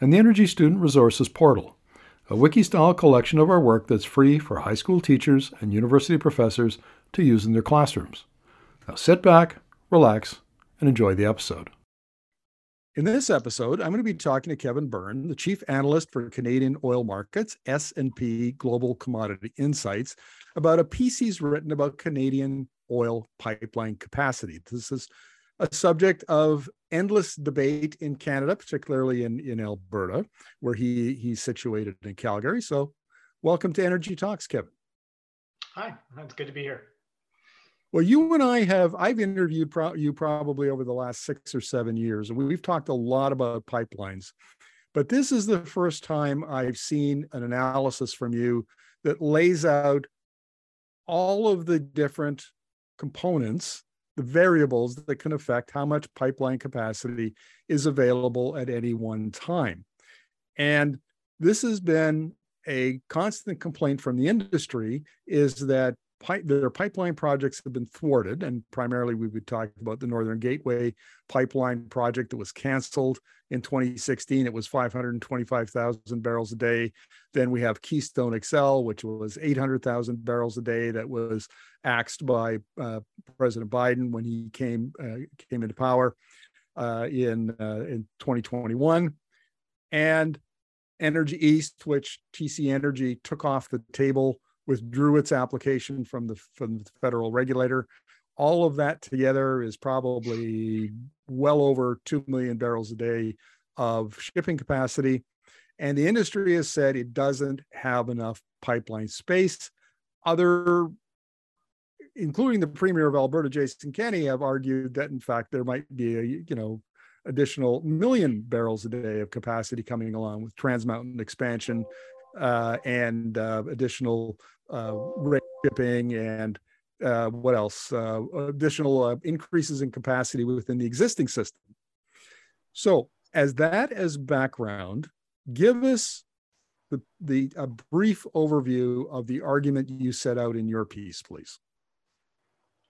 and the Energy Student Resources Portal, a wiki-style collection of our work that's free for high school teachers and university professors to use in their classrooms. Now sit back, relax, and enjoy the episode. In this episode, I'm going to be talking to Kevin Byrne, the chief analyst for Canadian oil markets, S&P Global Commodity Insights, about a piece he's written about Canadian oil pipeline capacity. This is a subject of endless debate in Canada, particularly in, in Alberta, where he he's situated in Calgary. So, welcome to Energi Talks, Kevin. Hi, it's good to be here. Well, you and I have, I've interviewed pro- you probably over the last six or seven years, and we've talked a lot about pipelines. But this is the first time I've seen an analysis from you that lays out all of the different components the variables that can affect how much pipeline capacity is available at any one time. And this has been a constant complaint from the industry is that pipe, their pipeline projects have been thwarted, and primarily we would talk about the Northern Gateway pipeline project that was canceled in 2016. It was 525,000 barrels a day. Then we have Keystone XL, which was 800,000 barrels a day, that was axed by uh, President Biden when he came uh, came into power uh, in uh, in 2021, and Energy East, which TC Energy took off the table withdrew its application from the from the federal regulator. All of that together is probably well over 2 million barrels a day of shipping capacity. And the industry has said it doesn't have enough pipeline space. Other, including the Premier of Alberta, Jason Kenney, have argued that in fact there might be a, you know, additional million barrels a day of capacity coming along with Trans Mountain expansion uh, and uh, additional uh, shipping and uh, what else? Uh, additional uh, increases in capacity within the existing system. So, as that as background, give us the, the a brief overview of the argument you set out in your piece, please.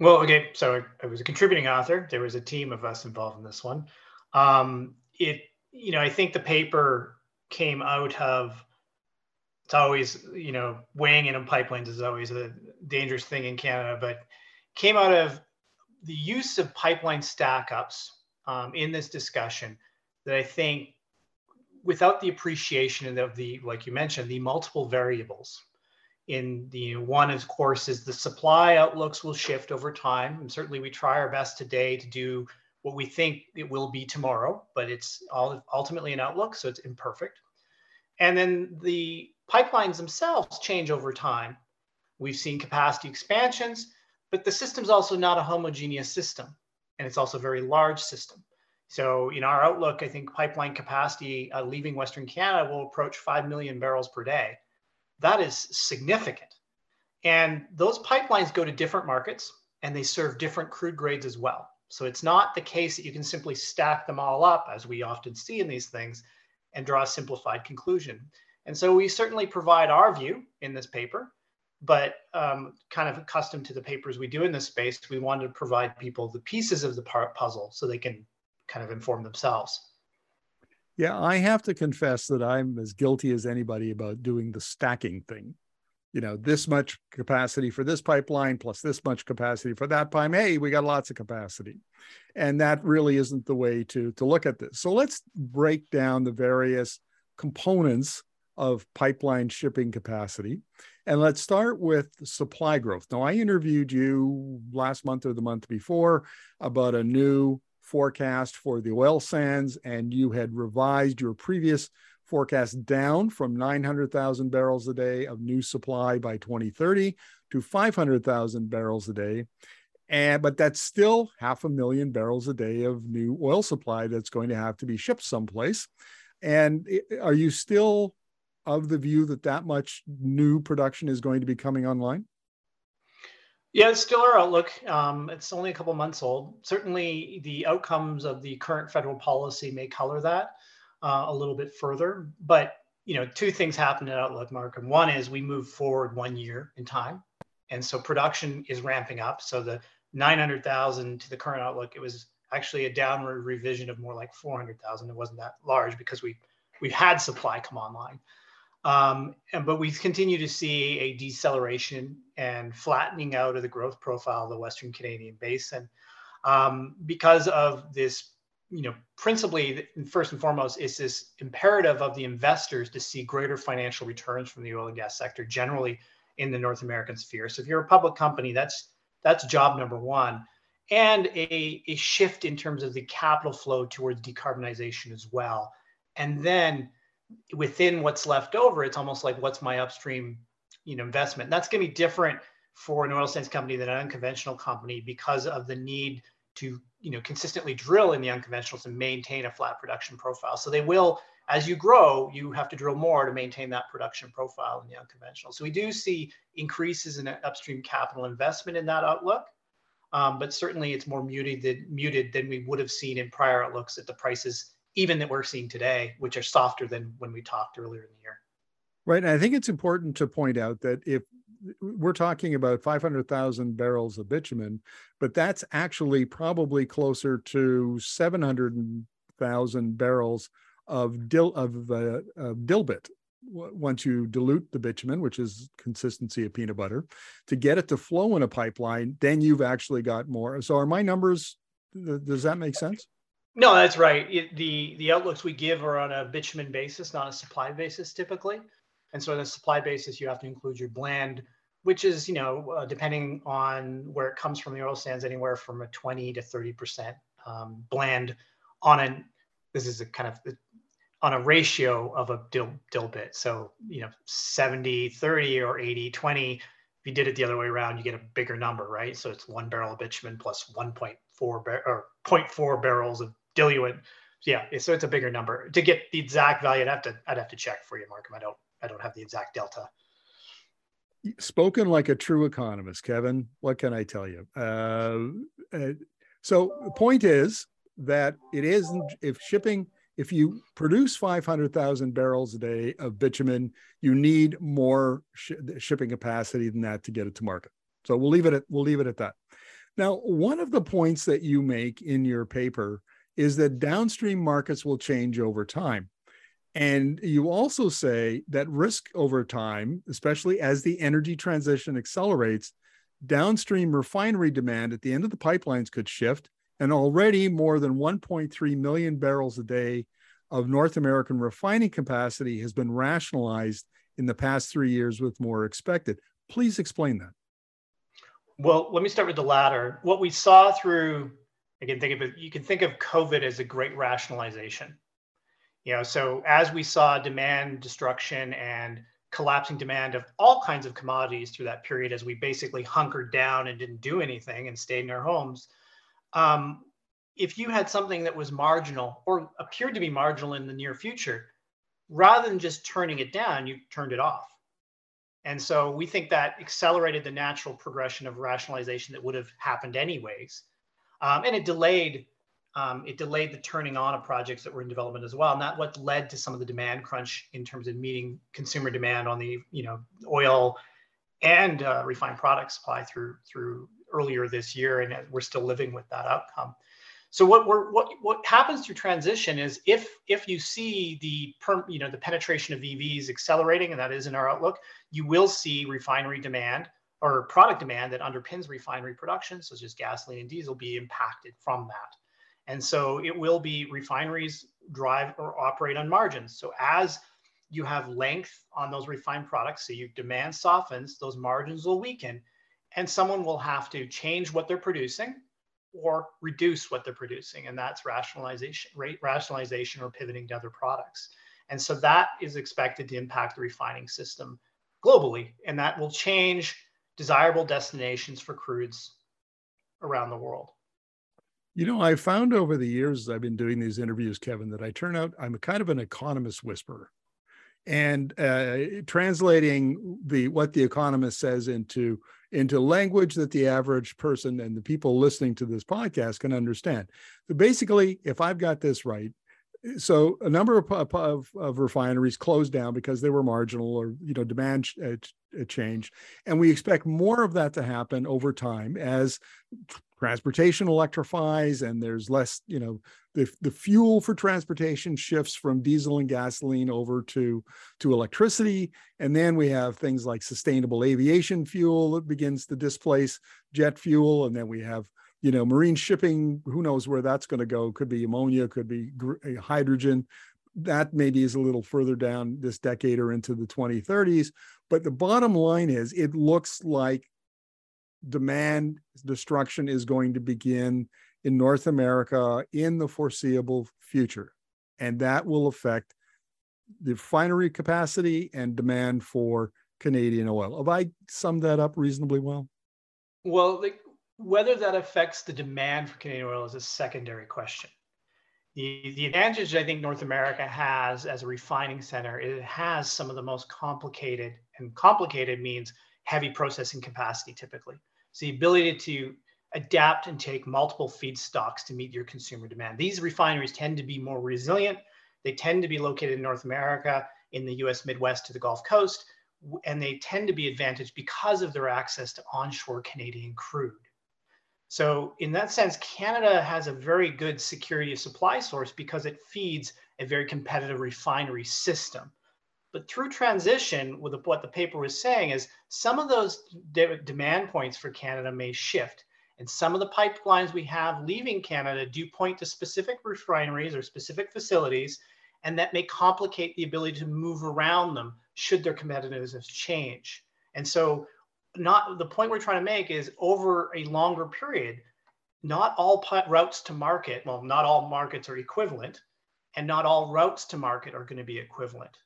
Well, okay, so I was a contributing author. There was a team of us involved in this one. Um, it, you know, I think the paper came out of it's always you know weighing in on pipelines is always a dangerous thing in Canada, but came out of the use of pipeline stackups um, in this discussion that I think without the appreciation of the like you mentioned the multiple variables in the one of course is the supply outlooks will shift over time and certainly we try our best today to do what we think it will be tomorrow but it's all ultimately an outlook so it's imperfect and then the Pipelines themselves change over time. We've seen capacity expansions, but the system's also not a homogeneous system, and it's also a very large system. So in our outlook, I think pipeline capacity uh, leaving Western Canada will approach 5 million barrels per day. That is significant. And those pipelines go to different markets and they serve different crude grades as well. So it's not the case that you can simply stack them all up, as we often see in these things, and draw a simplified conclusion. And so we certainly provide our view in this paper, but um, kind of accustomed to the papers we do in this space, we wanted to provide people the pieces of the puzzle so they can kind of inform themselves. Yeah, I have to confess that I'm as guilty as anybody about doing the stacking thing. You know, this much capacity for this pipeline plus this much capacity for that pipe. Hey, we got lots of capacity. And that really isn't the way to, to look at this. So let's break down the various components of pipeline shipping capacity. And let's start with supply growth. Now, I interviewed you last month or the month before about a new forecast for the oil sands, and you had revised your previous forecast down from 900,000 barrels a day of new supply by 2030 to 500,000 barrels a day. And, but that's still half a million barrels a day of new oil supply that's going to have to be shipped someplace. And are you still of the view that that much new production is going to be coming online? Yeah, it's still our outlook. Um, it's only a couple months old. Certainly, the outcomes of the current federal policy may color that uh, a little bit further. But you know, two things happen in Outlook, Mark. And one is we move forward one year in time, and so production is ramping up. So the 900,000 to the current outlook, it was actually a downward revision of more like 400,000. It wasn't that large because we we've had supply come online. Um, and, but we continue to see a deceleration and flattening out of the growth profile of the Western Canadian basin um, because of this, you know, principally, first and foremost, is this imperative of the investors to see greater financial returns from the oil and gas sector generally in the North American sphere. So if you're a public company, that's that's job number one. And a, a shift in terms of the capital flow towards decarbonization as well. And then within what's left over, it's almost like what's my upstream, you know, investment. And that's going to be different for an oil sands company than an unconventional company because of the need to, you know, consistently drill in the unconventionals and maintain a flat production profile. So they will, as you grow, you have to drill more to maintain that production profile in the unconventional. So we do see increases in upstream capital investment in that outlook. Um, but certainly it's more muted than, muted than we would have seen in prior outlooks at the prices even that we're seeing today, which are softer than when we talked earlier in the year. Right. And I think it's important to point out that if we're talking about 500,000 barrels of bitumen, but that's actually probably closer to 700,000 barrels of dill of, uh, of dilbit once you dilute the bitumen, which is consistency of peanut butter, to get it to flow in a pipeline, then you've actually got more. So are my numbers? Does that make sense? No, that's right. It, the the outlooks we give are on a bitumen basis, not a supply basis, typically. And so, on a supply basis, you have to include your blend, which is, you know, uh, depending on where it comes from the oil sands, anywhere from a 20 to 30 percent um, blend on an. This is a kind of on a ratio of a dill dill bit. So, you know, 70 30 or 80 20. If you did it the other way around, you get a bigger number, right? So it's one barrel of bitumen plus 1.4 bar- or 0.4 barrels of diluent. Yeah, so it's a bigger number. To get the exact value, I'd have to I'd have to check for you, Markham. I don't I don't have the exact delta. Spoken like a true economist, Kevin. What can I tell you? Uh, uh, so the point is that it isn't if shipping if you produce 500,000 barrels a day of bitumen, you need more sh- shipping capacity than that to get it to market. So we'll leave it at we'll leave it at that. Now, one of the points that you make in your paper is that downstream markets will change over time. And you also say that risk over time, especially as the energy transition accelerates, downstream refinery demand at the end of the pipelines could shift. And already more than 1.3 million barrels a day of North American refining capacity has been rationalized in the past three years, with more expected. Please explain that. Well, let me start with the latter. What we saw through Again, think of it, you can think of COVID as a great rationalization. You know, so as we saw demand destruction and collapsing demand of all kinds of commodities through that period, as we basically hunkered down and didn't do anything and stayed in our homes, um, if you had something that was marginal or appeared to be marginal in the near future, rather than just turning it down, you turned it off. And so we think that accelerated the natural progression of rationalization that would have happened anyways um, and it delayed um, it delayed the turning on of projects that were in development as well, and that what led to some of the demand crunch in terms of meeting consumer demand on the you know oil and uh, refined product supply through through earlier this year, and we're still living with that outcome. So what we're what what happens through transition is if if you see the per, you know the penetration of EVs accelerating, and that is in our outlook, you will see refinery demand or product demand that underpins refinery production, such as gasoline and diesel, be impacted from that. And so it will be refineries drive or operate on margins. So as you have length on those refined products, so you demand softens, those margins will weaken, and someone will have to change what they're producing or reduce what they're producing, and that's rationalization, rate rationalization, or pivoting to other products. And so that is expected to impact the refining system globally, and that will change desirable destinations for crudes around the world. You know, I found over the years I've been doing these interviews, Kevin, that I turn out I'm kind of an economist whisperer, and uh, translating the what the economist says into into language that the average person and the people listening to this podcast can understand. So basically, if I've got this right, Eh, so a number of, uh, of, of, refineries closed down because they were marginal or you know demand uh, eh, eh, change and we expect more of that to happen over time as transportation electrifies and there's less you know the, the fuel for transportation shifts from diesel and gasoline over to to electricity. And then we have things like sustainable aviation fuel that begins to displace jet fuel. And then we have you know marine shipping who knows where that's going to go could be ammonia could be uh, hydrogen that maybe is a little further down this decade or into the 2030s but the bottom line is it looks like demand destruction is going to begin in North America in the foreseeable future. And that will affect the refinery capacity and demand for Canadian oil. Have I summed that up reasonably well? Well, whether that affects the demand for Canadian oil is a secondary question. The, the advantage I think North America has as a refining center, it has some of the most complicated, and complicated means heavy processing capacity typically. So the ability to adapt and take multiple feedstocks to meet your consumer demand. These refineries tend to be more resilient. They tend to be located in North America, in the US Midwest to the Gulf Coast, and they tend to be advantaged because of their access to onshore Canadian crude. So in that sense, Canada has a very good security of supply source because it feeds a very competitive refinery system. But through transition, with what the paper was saying is some of those de demand points for Canada may shift. And some of the pipelines we have leaving Canada do point to specific refineries or specific facilities, and that may complicate the ability to move around them should their competitiveness change. And so not the point we're trying to make is over a longer period, not all routes to market, well, not all markets are equivalent, and not all routes to market are going to be equivalent.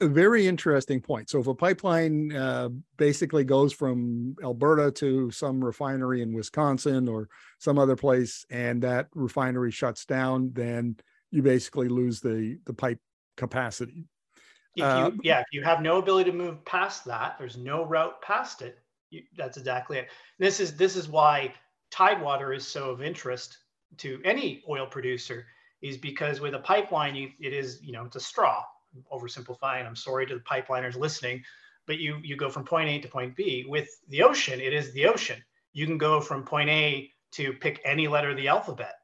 A very interesting point. So, if a pipeline uh, basically goes from Alberta to some refinery in Wisconsin or some other place, and that refinery shuts down, then you basically lose the the pipe capacity. If you, uh, yeah, if you have no ability to move past that, there's no route past it. You, that's exactly it. This is this is why Tidewater is so of interest to any oil producer, is because with a pipeline, you, it is you know it's a straw. I'm oversimplifying. I'm sorry to the pipeliners listening, but you you go from point A to point B. With the ocean, it is the ocean. You can go from point A to pick any letter of the alphabet,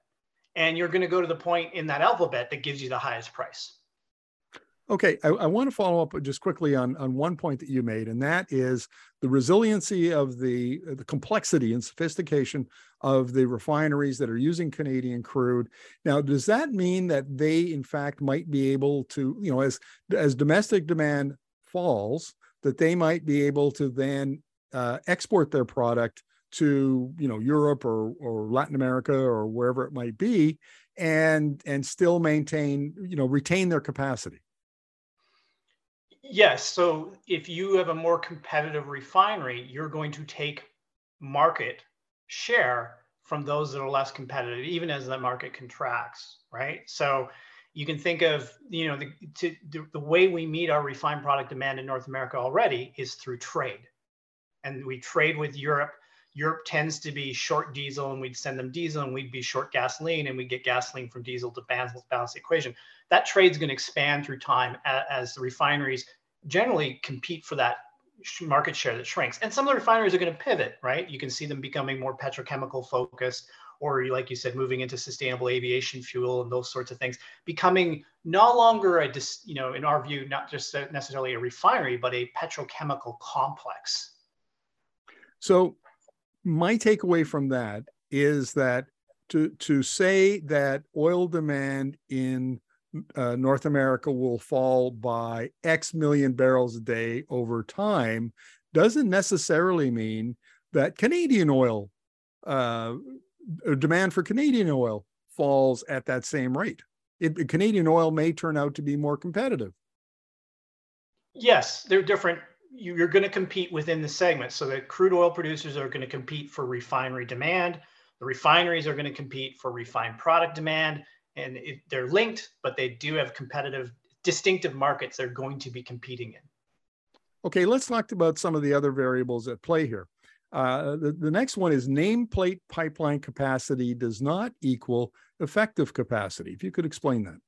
and you're going to go to the point in that alphabet that gives you the highest price. Okay, I, I, want to follow up just quickly on, on one point that you made, and that is the resiliency of the, the complexity and sophistication of the refineries that are using Canadian crude. Now, does that mean that they, in fact, might be able to, you know, as as domestic demand falls, that they might be able to then uh, export their product to, you know, Europe or or Latin America or wherever it might be, and and still maintain, you know, retain their capacity? Yes. So if you have a more competitive refinery, you're going to take market share from those that are less competitive, even as the market contracts, right? So you can think of, you know, the, to, the, the way we meet our refined product demand in North America already is through trade. And we trade with Europe. Europe tends to be short diesel and we'd send them diesel and we'd be short gasoline and we get gasoline from diesel to balance, balance the equation. That trade's going to expand through time as, as the refineries generally compete for that market share that shrinks. And some of the refineries are going to pivot, right? You can see them becoming more petrochemical focused, or like you said, moving into sustainable aviation fuel and those sorts of things, becoming no longer a, you know, in our view, not just necessarily a refinery, but a petrochemical complex. So, my takeaway from that is that to to say that oil demand in uh, North America will fall by X million barrels a day over time doesn't necessarily mean that Canadian oil, uh, demand for Canadian oil falls at that same rate. It, Canadian oil may turn out to be more competitive. Yes, they're different. You're going to compete within the segment. So the crude oil producers are going to compete for refinery demand. The refineries are going to compete for refined product demand, and it, they're linked, but they do have competitive, distinctive markets they're going to be competing in. Okay, let's talk about some of the other variables at play here. Uh, the, the next one is nameplate pipeline capacity does not equal effective capacity. If you could explain that.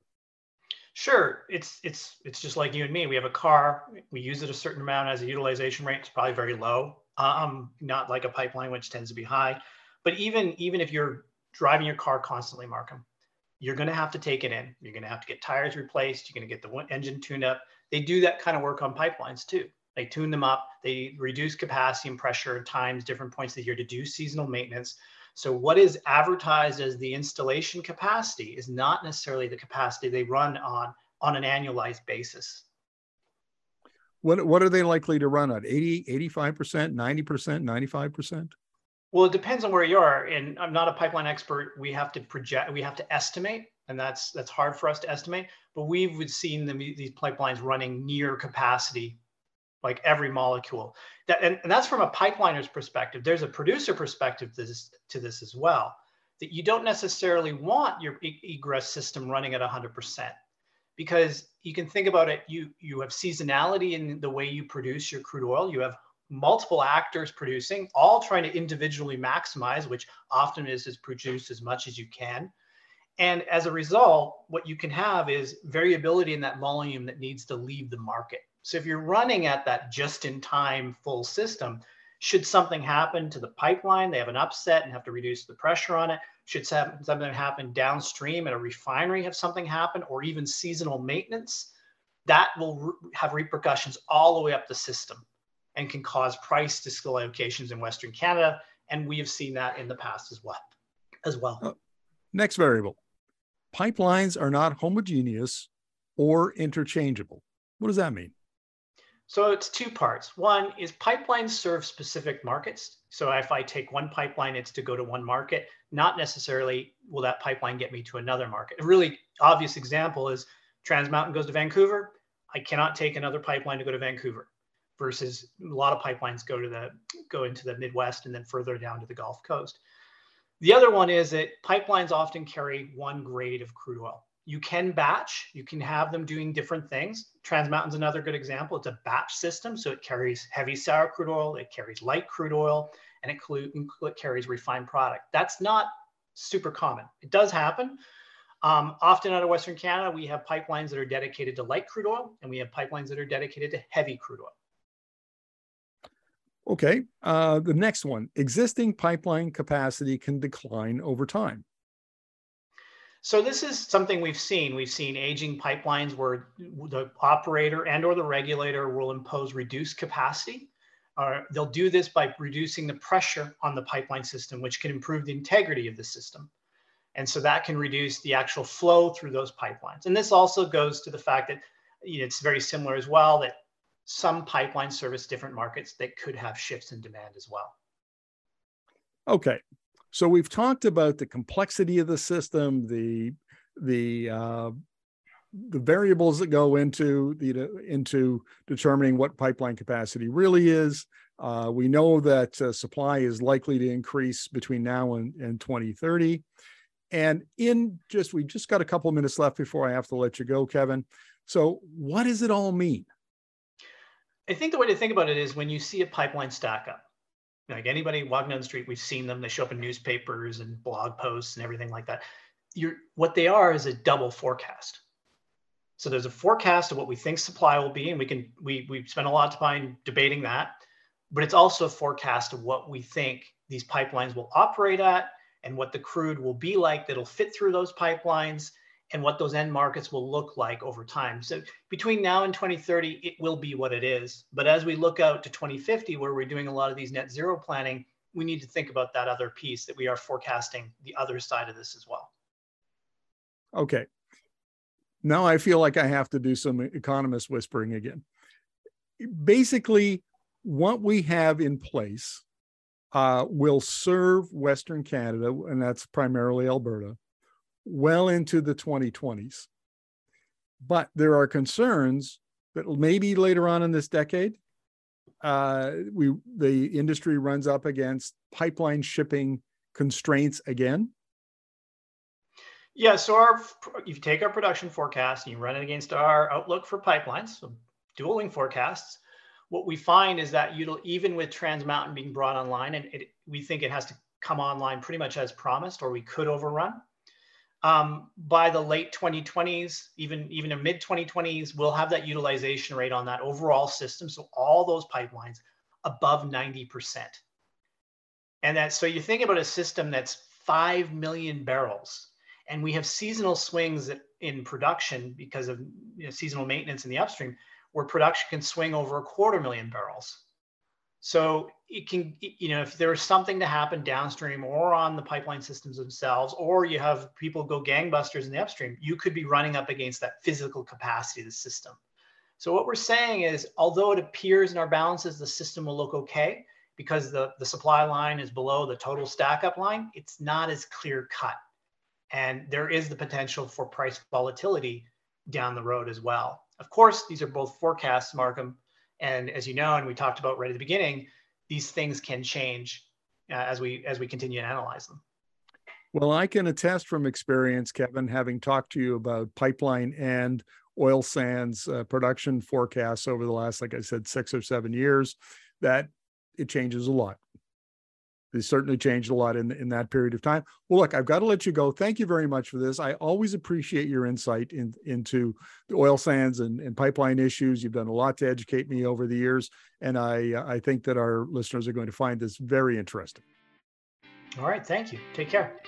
Sure, it's it's it's just like you and me. We have a car. We use it a certain amount as a utilization rate. It's probably very low. Um, not like a pipeline, which tends to be high. But even even if you're driving your car constantly, Markham, you're going to have to take it in. You're going to have to get tires replaced. You're going to get the engine tuned up. They do that kind of work on pipelines too. They tune them up. They reduce capacity and pressure at times, different points of the year to do seasonal maintenance. So what is advertised as the installation capacity is not necessarily the capacity they run on on an annualized basis. What, what are they likely to run at? 80, 85%, 90%, 95%? Well, it depends on where you are. And I'm not a pipeline expert. We have to project, we have to estimate, and that's that's hard for us to estimate. But we've seen these pipelines running near capacity like every molecule. That, and, and that's from a pipeliner's perspective. There's a producer perspective to this, to this as well, that you don't necessarily want your egress system running at 100% because you can think about it, you, you have seasonality in the way you produce your crude oil. You have multiple actors producing, all trying to individually maximize, which often is, is produce as much as you can. And as a result, what you can have is variability in that volume that needs to leave the market. So if you're running at that just in time full system, should something happen to the pipeline, they have an upset and have to reduce the pressure on it. Should something happen downstream at a refinery, have something happen, or even seasonal maintenance, that will have repercussions all the way up the system and can cause price dislocations in Western Canada. And we have seen that in the past as well. As well. Uh, next variable pipelines are not homogeneous or interchangeable. What does that mean? So it's two parts. One is pipelines serve specific markets. So if I take one pipeline, it's to go to one market, not necessarily will that pipeline get me to another market. A really obvious example is Trans Mountain goes to Vancouver. I cannot take another pipeline to go to Vancouver versus a lot of pipelines go to the go into the Midwest and then further down to the Gulf Coast. The other one is that pipelines often carry one grade of crude oil you can batch, you can have them doing different things. Trans Mountain's another good example. It's a batch system, so it carries heavy sour crude oil, it carries light crude oil, and it, carries refined product. That's not super common. It does happen. Um, often out of Western Canada, we have pipelines that are dedicated to light crude oil, and we have pipelines that are dedicated to heavy crude oil. Okay, uh, the next one, existing pipeline capacity can decline over time. So this is something we've seen. We've seen aging pipelines where the operator and or the regulator will impose reduced capacity. Uh, they'll do this by reducing the pressure on the pipeline system, which can improve the integrity of the system. And so that can reduce the actual flow through those pipelines. And this also goes to the fact that you know, it's very similar as well that some pipelines service different markets that could have shifts in demand as well. Okay, so we've talked about the complexity of the system, the the uh, the variables that go into the into determining what pipeline capacity really is. Uh, we know that uh, supply is likely to increase between now and, and 2030. And in just we just got a couple minutes left before I have to let you go, Kevin. So what does it all mean? I think the way to think about it is when you see a pipeline stack up, like anybody walking down the street, we've seen them. They show up in newspapers and blog posts and everything like that. You're, what they are is a double forecast. So there's a forecast of what we think supply will be, and we can we we spend a lot of time debating that. But it's also a forecast of what we think these pipelines will operate at and what the crude will be like that'll fit through those pipelines and what those end markets will look like over time. So between now and 2030, it will be what it is. But as we look out to 2050, where we're doing a lot of these net zero planning, we need to think about that other piece that we are forecasting the other side of this as well. Okay. Now I feel like I have to do some economist whispering again. Basically, what we have in place uh, will serve Western Canada, and that's primarily Alberta, well into the 2020s. But there are concerns that maybe later on in this decade, uh, we the industry runs up against pipeline shipping constraints again? Yeah, so our if you take our production forecast and you run it against our outlook for pipelines, so dueling forecasts, what we find is that you even with Trans Mountain being brought online, and it, we think it has to come online pretty much as promised, or we could overrun. Um, by the late 2020s, even even in mid 2020s, we'll have that utilization rate on that overall system. So all those pipelines above 90%. And that so you think about a system that's 5 million barrels and we have seasonal swings in production because of you know, seasonal maintenance in the upstream where production can swing over a quarter million barrels so it can you know if there's something to happen downstream or on the pipeline systems themselves or you have people go gangbusters in the upstream you could be running up against that physical capacity of the system so what we're saying is although it appears in our balances the system will look okay because the, the supply line is below the total stack up line it's not as clear cut and there is the potential for price volatility down the road as well. Of course, these are both forecasts, Markham. And as you know, and we talked about right at the beginning, these things can change uh, as we as we continue to analyze them. Well, I can attest from experience, Kevin, having talked to you about pipeline and oil sands uh, production forecasts over the last, like I said, six or seven years, that it changes a lot. They certainly changed a lot in, in that period of time. Well, look, I've got to let you go. Thank you very much for this. I always appreciate your insight in, into the oil sands and, and pipeline issues. You've done a lot to educate me over the years, and I, I think that our listeners are going to find this very interesting. All right. Thank you. Take care.